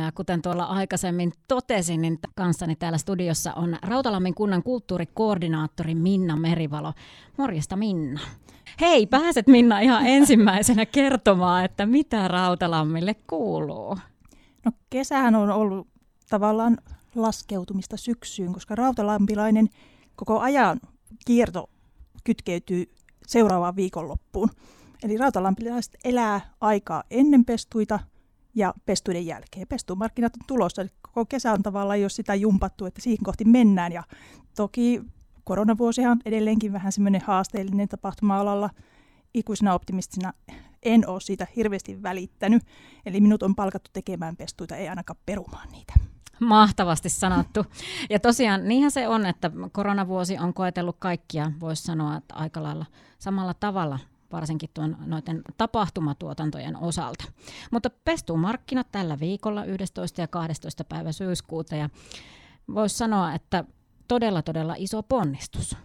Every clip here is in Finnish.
Ja kuten tuolla aikaisemmin totesin, niin kanssani täällä studiossa on Rautalammin kunnan kulttuurikoordinaattori Minna Merivalo. Morjesta Minna. Hei, pääset Minna ihan ensimmäisenä kertomaan, että mitä Rautalammille kuuluu. No kesähän on ollut tavallaan laskeutumista syksyyn, koska rautalampilainen koko ajan kierto kytkeytyy seuraavaan viikonloppuun. Eli rautalampilaiset elää aikaa ennen pestuita ja pestuiden jälkeen. Pestumarkkinat on tulossa, eli koko kesä on tavallaan jo sitä jumpattu, että siihen kohti mennään. Ja toki koronavuosihan on edelleenkin vähän semmoinen haasteellinen tapahtuma-alalla. Ikuisena optimistina en ole siitä hirveästi välittänyt. Eli minut on palkattu tekemään pestuita, ei ainakaan perumaan niitä. Mahtavasti sanottu. Ja tosiaan niinhän se on, että koronavuosi on koetellut kaikkia, voisi sanoa, että aika lailla samalla tavalla varsinkin tuon noiden tapahtumatuotantojen osalta. Mutta pestuu markkinat tällä viikolla 11. ja 12. päivä syyskuuta ja voisi sanoa, että todella todella iso ponnistus.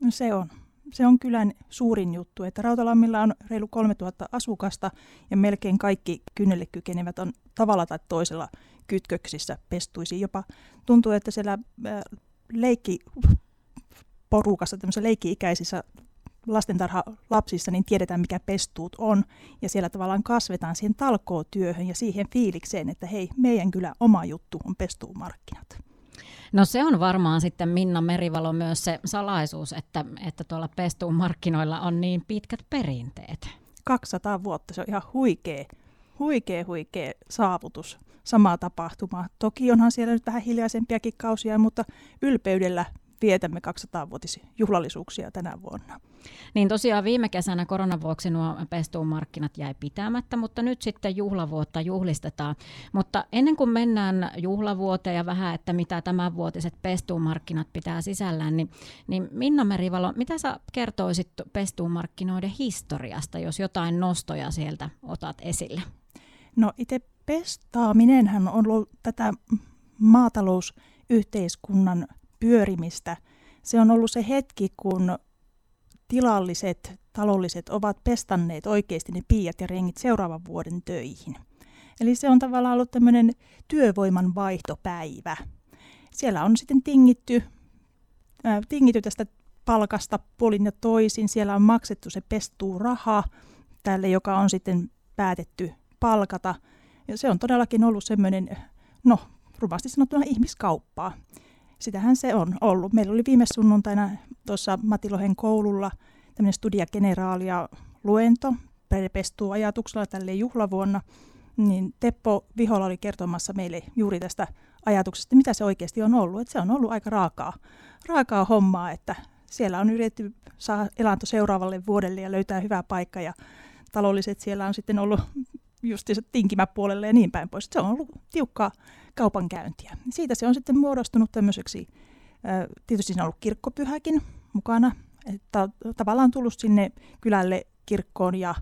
No se on. Se on kylän suurin juttu, että Rautalammilla on reilu 3000 asukasta ja melkein kaikki kynnelle kykenevät on tavalla tai toisella kytköksissä pestuisi. Jopa tuntuu, että siellä leikki porukassa, leikki-ikäisissä lastentarha lapsissa, niin tiedetään mikä pestuut on. Ja siellä tavallaan kasvetaan siihen talkootyöhön ja siihen fiilikseen, että hei, meidän kyllä oma juttu on pestuumarkkinat. No se on varmaan sitten Minna Merivalo myös se salaisuus, että, että tuolla pestuun markkinoilla on niin pitkät perinteet. 200 vuotta, se on ihan huikea, huikea, huikea saavutus, sama tapahtuma. Toki onhan siellä nyt vähän hiljaisempiakin kausia, mutta ylpeydellä vietämme 200-vuotisjuhlallisuuksia tänä vuonna. Niin tosiaan viime kesänä koronan vuoksi nuo pestuun markkinat jäi pitämättä, mutta nyt sitten juhlavuotta juhlistetaan. Mutta ennen kuin mennään juhlavuoteen ja vähän, että mitä tämänvuotiset pestuun markkinat pitää sisällään, niin, niin Minna Merivalo, mitä sä kertoisit pestuun markkinoiden historiasta, jos jotain nostoja sieltä otat esille? No itse pestaaminenhan on ollut tätä maatalousyhteiskunnan pyörimistä. Se on ollut se hetki, kun tilalliset, talolliset ovat pestanneet oikeasti ne piiat ja rengit seuraavan vuoden töihin. Eli se on tavallaan ollut tämmöinen työvoiman vaihtopäivä. Siellä on sitten tingitty, ää, tingitty tästä palkasta puolin ja toisin. Siellä on maksettu se pestuu raha tälle, joka on sitten päätetty palkata. Ja se on todellakin ollut semmoinen, no rumasti sanottuna ihmiskauppaa sitähän se on ollut. Meillä oli viime sunnuntaina tuossa Matilohen koululla tämmöinen Studia Generaalia luento, pestuu ajatuksella tälle juhlavuonna, niin Teppo Vihola oli kertomassa meille juuri tästä ajatuksesta, mitä se oikeasti on ollut. Että se on ollut aika raakaa, raakaa hommaa, että siellä on yritetty saada elanto seuraavalle vuodelle ja löytää hyvää paikka ja taloudelliset siellä on sitten ollut just tinkimäpuolelle ja niin päin pois. Se on ollut tiukkaa kaupankäyntiä. Siitä se on sitten muodostunut tämmöiseksi, tietysti siinä on ollut kirkkopyhäkin mukana, että tavallaan tullut sinne kylälle kirkkoon ja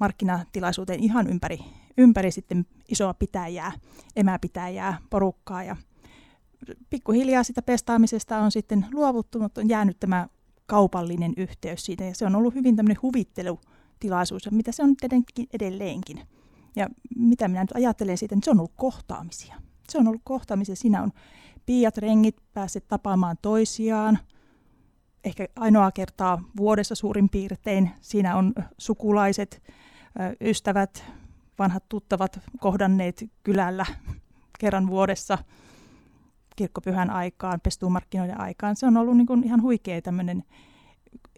markkinatilaisuuteen ihan ympäri, ympäri sitten isoa pitäjää, emäpitäjää, porukkaa ja pikkuhiljaa sitä pestaamisesta on sitten luovuttu, mutta on jäänyt tämä kaupallinen yhteys siitä ja se on ollut hyvin tämmöinen huvittelutilaisuus, mitä se on tietenkin edelleenkin. Ja mitä minä nyt ajattelen siitä, niin se on ollut kohtaamisia. Se on ollut kohtaamisia. Siinä on piiat, rengit päässeet tapaamaan toisiaan. Ehkä ainoa kertaa vuodessa suurin piirtein. Siinä on sukulaiset, ystävät, vanhat tuttavat kohdanneet kylällä kerran vuodessa kirkkopyhän aikaan, pestuumarkkinoiden aikaan. Se on ollut niin kuin ihan huikea tämmöinen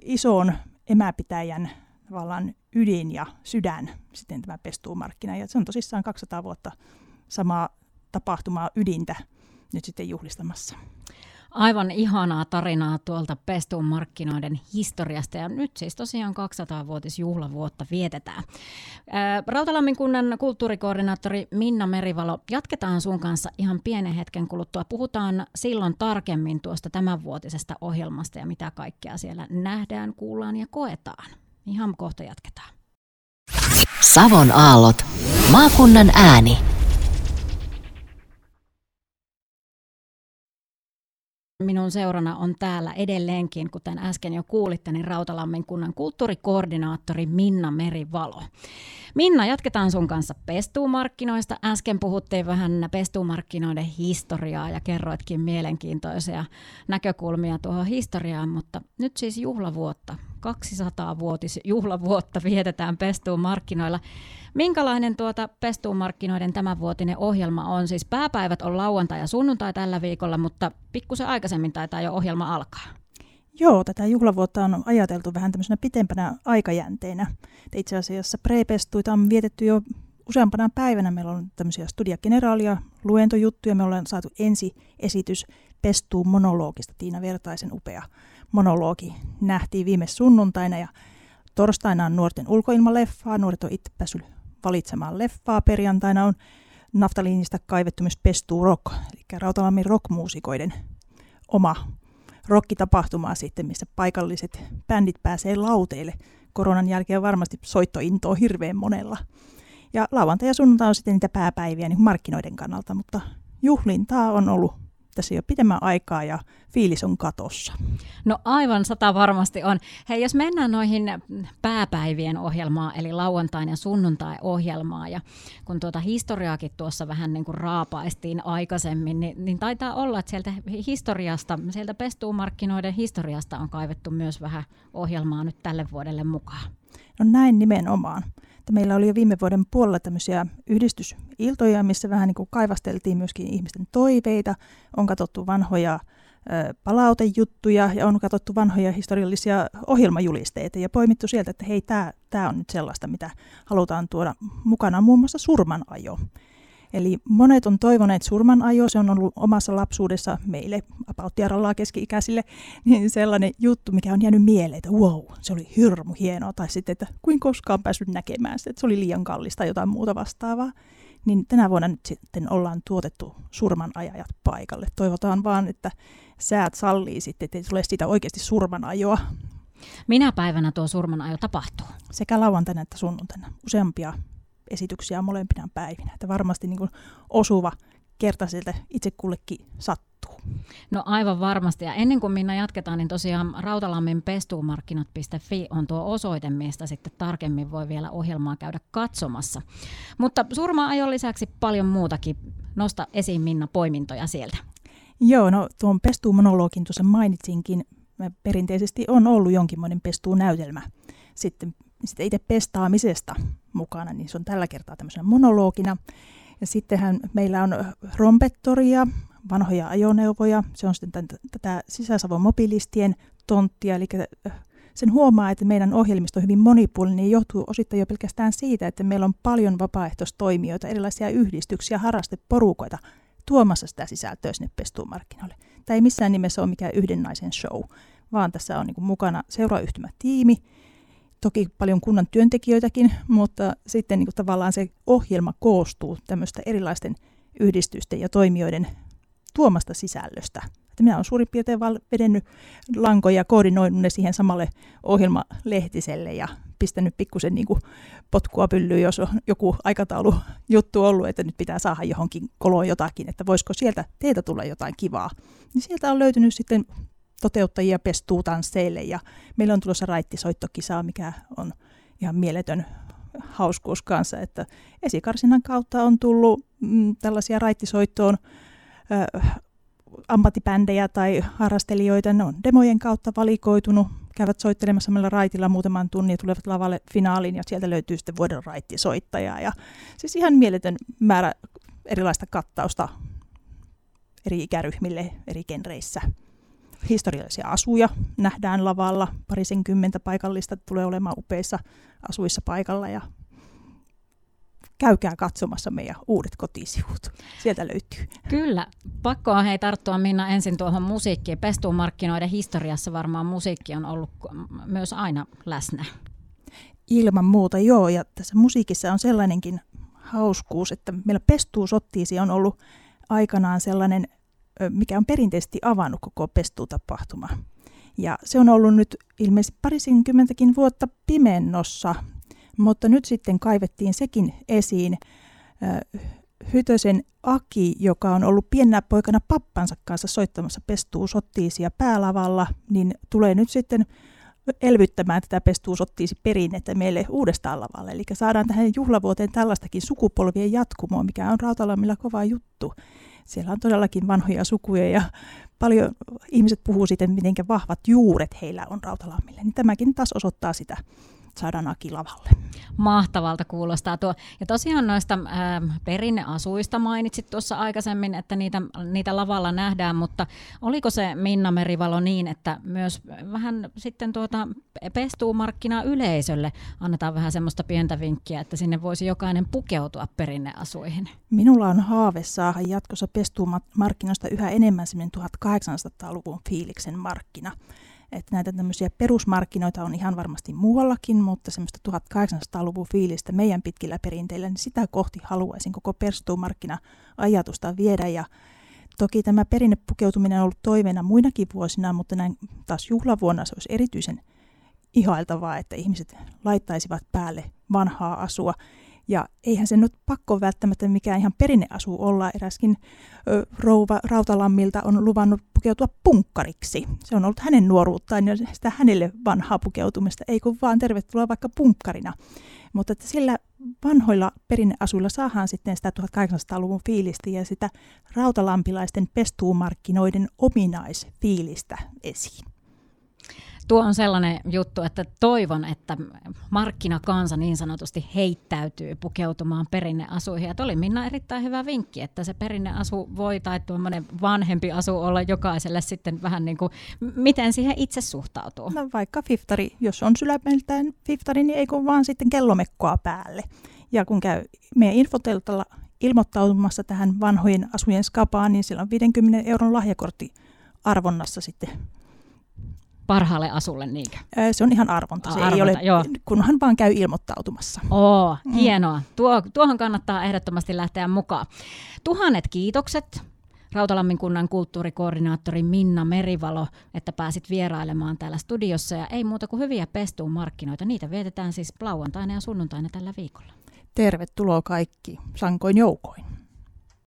ison emäpitäjän tavallaan ydin ja sydän sitten tämä pestuumarkkina. Ja se on tosissaan 200 vuotta samaa tapahtumaa ydintä nyt sitten juhlistamassa. Aivan ihanaa tarinaa tuolta pestuun markkinoiden historiasta ja nyt siis tosiaan 200-vuotisjuhlavuotta vietetään. Rautalammin kunnan kulttuurikoordinaattori Minna Merivalo, jatketaan sun kanssa ihan pienen hetken kuluttua. Puhutaan silloin tarkemmin tuosta tämänvuotisesta ohjelmasta ja mitä kaikkea siellä nähdään, kuullaan ja koetaan. Ihan kohta jatketaan. Savon aallot. Maakunnan ääni. Minun seurana on täällä edelleenkin, kuten äsken jo kuulitte, niin Rautalammin kunnan kulttuurikoordinaattori Minna Merivalo. Minna, jatketaan sun kanssa pestuumarkkinoista. Äsken puhuttiin vähän pestuumarkkinoiden historiaa ja kerroitkin mielenkiintoisia näkökulmia tuohon historiaan, mutta nyt siis juhlavuotta, 200-vuotis juhlavuotta vietetään pestuumarkkinoilla. Minkälainen tuota pestuumarkkinoiden tämänvuotinen ohjelma on? Siis pääpäivät on lauantai ja sunnuntai tällä viikolla, mutta pikkusen aikaisemmin taitaa jo ohjelma alkaa. Joo, tätä juhlavuotta on ajateltu vähän tämmöisenä pitempänä aikajänteinä. Itse asiassa prepestuita on vietetty jo useampana päivänä. Meillä on tämmöisiä studia generaalia, luentojuttuja. Me ollaan saatu ensi esitys Pestuu monologista. Tiina Vertaisen upea monologi nähtiin viime sunnuntaina ja torstaina on nuorten ulkoilmaleffaa. Nuoret on itse päässyt valitsemaan leffaa. Perjantaina on naftaliinista kaivettu myös Pestuu Rock, eli Rautalammin rockmuusikoiden oma rokkitapahtumaa sitten, missä paikalliset bändit pääsee lauteille. Koronan jälkeen varmasti soittointo on hirveän monella. Ja lauantai ja sunnuntai on sitten niitä pääpäiviä niin markkinoiden kannalta, mutta juhlintaa on ollut tässä jo pidemmän aikaa ja fiilis on katossa. No aivan sata varmasti on. Hei, jos mennään noihin pääpäivien ohjelmaan, eli lauantain ja sunnuntai-ohjelmaa, ja kun tuota historiaakin tuossa vähän niin kuin raapaistiin aikaisemmin, niin, niin taitaa olla, että sieltä historiasta, sieltä pestuumarkkinoiden historiasta on kaivettu myös vähän ohjelmaa nyt tälle vuodelle mukaan. No näin nimenomaan että meillä oli jo viime vuoden puolella tämmöisiä yhdistysiltoja, missä vähän niin kuin kaivasteltiin myöskin ihmisten toiveita, on katsottu vanhoja palautejuttuja ja on katsottu vanhoja historiallisia ohjelmajulisteita ja poimittu sieltä, että hei, tämä on nyt sellaista, mitä halutaan tuoda mukana, muun muassa surmanajo. Eli monet on toivoneet surmanajo, se on ollut omassa lapsuudessa meille, apauttiarallaa keski-ikäisille, niin sellainen juttu, mikä on jäänyt mieleen, että wow, se oli hirmu hienoa, tai sitten, että kuin koskaan päässyt näkemään sitä, että se oli liian kallista jotain muuta vastaavaa. Niin tänä vuonna nyt sitten ollaan tuotettu surmanajajat paikalle. Toivotaan vaan, että säät sallii sitten, että ei tule siitä oikeasti surmanajoa. Minä päivänä tuo surmanajo tapahtuu? Sekä lauantaina että sunnuntaina. Useampia esityksiä molempina päivinä. Että varmasti niin kuin osuva kerta sieltä itse kullekin sattuu. No aivan varmasti. Ja ennen kuin Minna jatketaan, niin tosiaan Rautalammin pestuumarkkinat.fi on tuo osoite, mistä sitten tarkemmin voi vielä ohjelmaa käydä katsomassa. Mutta surma-ajon lisäksi paljon muutakin. Nosta esiin Minna poimintoja sieltä. Joo, no tuon pestuumonologin tuossa mainitsinkin. Perinteisesti on ollut jonkinmoinen pestuunäytelmä. Sitten sitten itse pestaamisesta mukana, niin se on tällä kertaa tämmöisenä monologina. Ja sittenhän meillä on rompettoria, vanhoja ajoneuvoja, se on sitten tätä Sisä-Savon mobiilistien tonttia, eli sen huomaa, että meidän ohjelmisto on hyvin monipuolinen, niin johtuu osittain jo pelkästään siitä, että meillä on paljon vapaaehtoistoimijoita, erilaisia yhdistyksiä, harrasteporukoita tuomassa sitä sisältöä sinne pestuumarkkinoille. Tämä ei missään nimessä ole mikään yhden naisen show, vaan tässä on niin mukana seurayhtymätiimi, toki paljon kunnan työntekijöitäkin, mutta sitten niin kuin tavallaan se ohjelma koostuu tämmöistä erilaisten yhdistysten ja toimijoiden tuomasta sisällöstä. Että minä olen suurin piirtein val- vedennyt lankoja ja koordinoinut ne siihen samalle ohjelmalehtiselle ja pistänyt pikkusen niin potkua pyllyyn, jos on joku aikataulu juttu ollut, että nyt pitää saada johonkin koloon jotakin, että voisiko sieltä teiltä tulla jotain kivaa. Niin sieltä on löytynyt sitten toteuttajia pestuu tansseille ja meillä on tulossa raittisoittokisaa, mikä on ihan mieletön hauskuus kanssa, että esikarsinnan kautta on tullut mm, tällaisia raittisoittoon ö, ammattipändejä tai harrastelijoita, ne on demojen kautta valikoitunut, käyvät soittelemassa meillä raitilla muutaman tunnin ja tulevat lavalle finaaliin ja sieltä löytyy sitten vuoden raittisoittajaa ja siis ihan mieletön määrä erilaista kattausta eri ikäryhmille eri genreissä historiallisia asuja nähdään lavalla. Parisenkymmentä paikallista tulee olemaan upeissa asuissa paikalla ja käykää katsomassa meidän uudet kotisivut. Sieltä löytyy. Kyllä. Pakko on hei tarttua Minna ensin tuohon musiikkiin. Pestuumarkkinoiden historiassa varmaan musiikki on ollut myös aina läsnä. Ilman muuta, joo. Ja tässä musiikissa on sellainenkin hauskuus, että meillä pestuusottiisi on ollut aikanaan sellainen mikä on perinteisesti avannut koko pestuutapahtuma. Ja se on ollut nyt ilmeisesti parisenkymmentäkin vuotta pimennossa, mutta nyt sitten kaivettiin sekin esiin. Hytösen Aki, joka on ollut piennä poikana pappansa kanssa soittamassa pestuu sottiisia päälavalla, niin tulee nyt sitten elvyttämään tätä pestuusottiisi perinnettä meille uudestaan lavalle. Eli saadaan tähän juhlavuoteen tällaistakin sukupolvien jatkumoa, mikä on Rautalammilla kova juttu. Siellä on todellakin vanhoja sukuja ja paljon ihmiset puhuu siitä, miten vahvat juuret heillä on Rautalammille. Niin tämäkin taas osoittaa sitä saadaan Aki lavalle. Mahtavalta kuulostaa tuo. Ja tosiaan noista ää, perinneasuista mainitsit tuossa aikaisemmin, että niitä, niitä lavalla nähdään, mutta oliko se Minna Merivalo niin, että myös vähän sitten tuota pestuumarkkina yleisölle annetaan vähän semmoista pientä vinkkiä, että sinne voisi jokainen pukeutua perinneasuihin? Minulla on haave saada jatkossa pestuumarkkinoista yhä enemmän 1800-luvun fiiliksen markkina. Että näitä tämmöisiä perusmarkkinoita on ihan varmasti muuallakin, mutta semmoista 1800-luvun fiilistä meidän pitkillä perinteillä, niin sitä kohti haluaisin koko perstuumarkkina-ajatusta viedä. Ja toki tämä perinnepukeutuminen on ollut toiveena muinakin vuosina, mutta näin taas juhlavuonna se olisi erityisen ihailtavaa, että ihmiset laittaisivat päälle vanhaa asua ja eihän se nyt pakko välttämättä mikään ihan perinneasu olla. Eräskin rouva Rautalammilta on luvannut pukeutua punkkariksi. Se on ollut hänen nuoruuttaan ja sitä hänelle vanhaa pukeutumista, ei kun vaan tervetuloa vaikka punkkarina. Mutta että sillä vanhoilla perinneasuilla saadaan sitten sitä 1800-luvun fiilistä ja sitä rautalampilaisten pestuumarkkinoiden ominaisfiilistä esiin tuo on sellainen juttu, että toivon, että markkinakansa niin sanotusti heittäytyy pukeutumaan perinneasuihin. Ja oli Minna erittäin hyvä vinkki, että se perinneasu voi tai tuommoinen vanhempi asu olla jokaiselle sitten vähän niin kuin, miten siihen itse suhtautuu. No vaikka fiftari, jos on sylämeltään fiftari, niin ei kun vaan sitten kellomekkoa päälle. Ja kun käy meidän infoteltalla ilmoittautumassa tähän vanhojen asujen skapaan, niin siellä on 50 euron lahjakortti arvonnassa sitten parhaalle asulle, niinkö? Se on ihan arvonta, se arvonta, ei ole, joo. kunhan vaan käy ilmoittautumassa. Oo, mm. hienoa. Tuo, tuohon kannattaa ehdottomasti lähteä mukaan. Tuhannet kiitokset Rautalammin kunnan kulttuurikoordinaattori Minna Merivalo, että pääsit vierailemaan täällä studiossa. Ja ei muuta kuin hyviä pestuun markkinoita. Niitä vietetään siis lauantaina ja sunnuntaina tällä viikolla. Tervetuloa kaikki sankoin joukoin.